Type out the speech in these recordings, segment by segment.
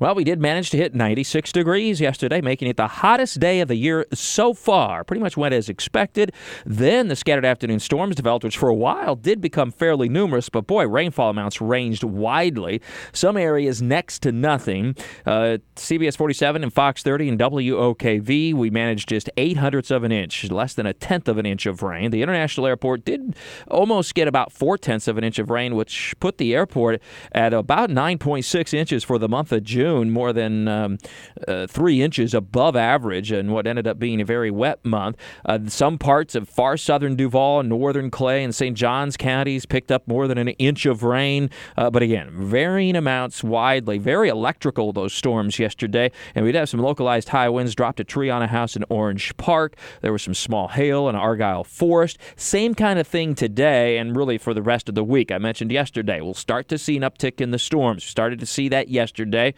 Well, we did manage to hit 96 degrees yesterday, making it the hottest day of the year so far. Pretty much went as expected. Then the scattered afternoon storms developed, which for a while did become fairly numerous, but boy, rainfall amounts ranged widely. Some areas next to nothing. Uh, CBS 47 and Fox 30 and WOKV, we managed just eight hundredths of an inch, less than a tenth of an inch of rain. The international airport did almost get about four tenths of an inch of rain, which put the airport at about 9.6 inches for the month of June more than um, uh, three inches above average in what ended up being a very wet month. Uh, some parts of far southern Duval, northern Clay, and St. Johns counties picked up more than an inch of rain. Uh, but again, varying amounts widely. Very electrical, those storms yesterday. And we did have some localized high winds, dropped a tree on a house in Orange Park. There was some small hail in Argyle Forest. Same kind of thing today and really for the rest of the week. I mentioned yesterday, we'll start to see an uptick in the storms. We started to see that yesterday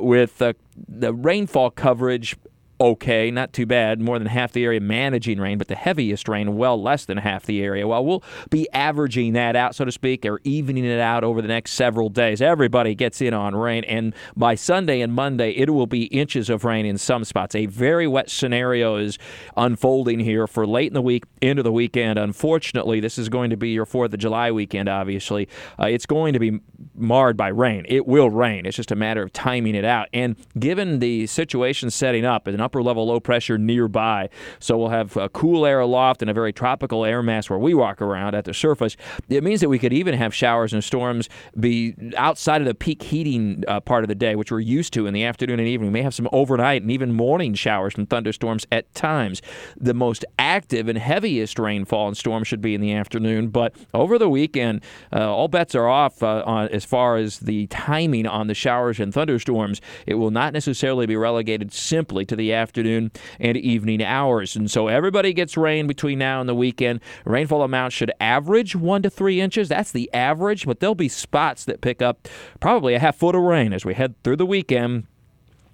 with uh, the rainfall coverage okay, not too bad. More than half the area managing rain, but the heaviest rain, well less than half the area. Well, we'll be averaging that out, so to speak, or evening it out over the next several days. Everybody gets in on rain, and by Sunday and Monday, it will be inches of rain in some spots. A very wet scenario is unfolding here for late in the week into the weekend. Unfortunately, this is going to be your 4th of July weekend, obviously. Uh, it's going to be marred by rain. It will rain. It's just a matter of timing it out. And given the situation setting up, an upper level low pressure nearby. So we'll have a cool air aloft and a very tropical air mass where we walk around at the surface. It means that we could even have showers and storms be outside of the peak heating uh, part of the day, which we're used to in the afternoon and evening. We may have some overnight and even morning showers and thunderstorms at times. The most active and heaviest rainfall and storms should be in the afternoon, but over the weekend, uh, all bets are off uh, on, as far as the timing on the showers and thunderstorms. It will not necessarily be relegated simply to the afternoon and evening hours. And so everybody gets rain between now and the weekend. Rainfall amount should average one to three inches. That's the average, but there'll be spots that pick up probably a half foot of rain as we head through the weekend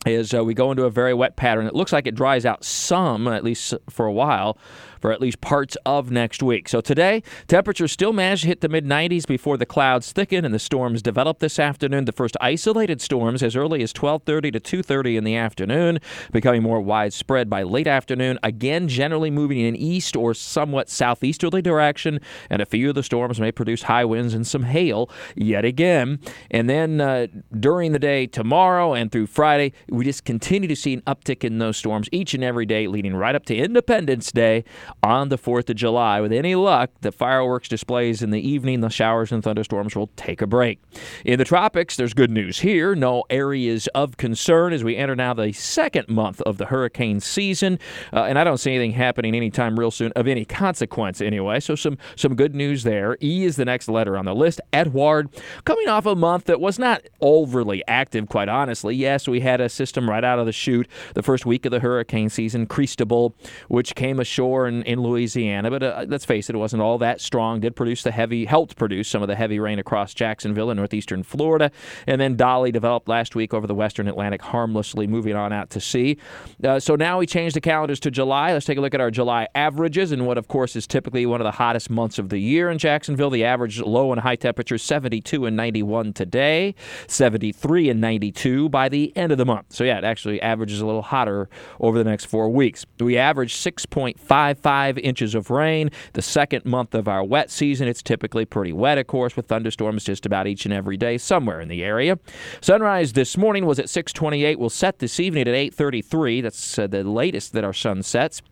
as uh, we go into a very wet pattern. It looks like it dries out some, at least for a while, for at least parts of next week. So today, temperatures still managed to hit the mid 90s before the clouds thicken and the storms develop this afternoon. The first isolated storms as early as 12:30 to 2:30 in the afternoon, becoming more widespread by late afternoon. Again, generally moving in an east or somewhat southeasterly direction, and a few of the storms may produce high winds and some hail yet again. And then uh, during the day tomorrow and through Friday, we just continue to see an uptick in those storms each and every day, leading right up to Independence Day on the 4th of July. With any luck, the fireworks displays in the evening, the showers and thunderstorms will take a break. In the tropics, there's good news here. No areas of concern as we enter now the second month of the hurricane season. Uh, and I don't see anything happening anytime real soon of any consequence anyway. So some, some good news there. E is the next letter on the list. Edouard, coming off a month that was not overly active, quite honestly. Yes, we had a system right out of the chute the first week of the hurricane season, Cristobal, which came ashore and in Louisiana, but uh, let's face it, it wasn't all that strong. Did produce the heavy, helped produce some of the heavy rain across Jacksonville and northeastern Florida. And then Dolly developed last week over the western Atlantic, harmlessly moving on out to sea. Uh, so now we change the calendars to July. Let's take a look at our July averages and what, of course, is typically one of the hottest months of the year in Jacksonville. The average low and high temperatures 72 and 91 today, 73 and 92 by the end of the month. So yeah, it actually averages a little hotter over the next four weeks. We average 6.55 inches of rain. The second month of our wet season, it's typically pretty wet, of course, with thunderstorms just about each and every day somewhere in the area. Sunrise this morning was at 628. We'll set this evening at 833. That's uh, the latest that our sun sets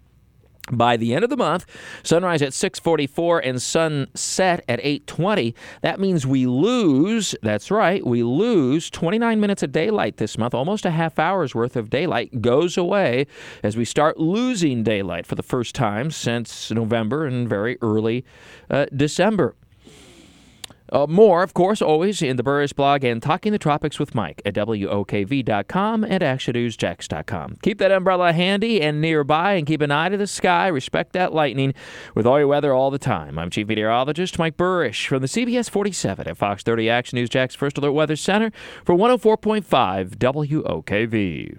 by the end of the month sunrise at 6:44 and sunset at 8:20 that means we lose that's right we lose 29 minutes of daylight this month. Almost a half hour's worth of daylight goes away as we start losing daylight for the first time since November and very early uh, December uh, more, of course, always in the Buresh blog and Talking the Tropics with Mike at WOKV.com and ActionNewsJax.com. Keep that umbrella handy and nearby and keep an eye to the sky. Respect that lightning with all your weather all the time. I'm Chief Meteorologist Mike Buresh from the CBS 47 at Fox 30 Action News Jax First Alert Weather Center for 104.5 WOKV.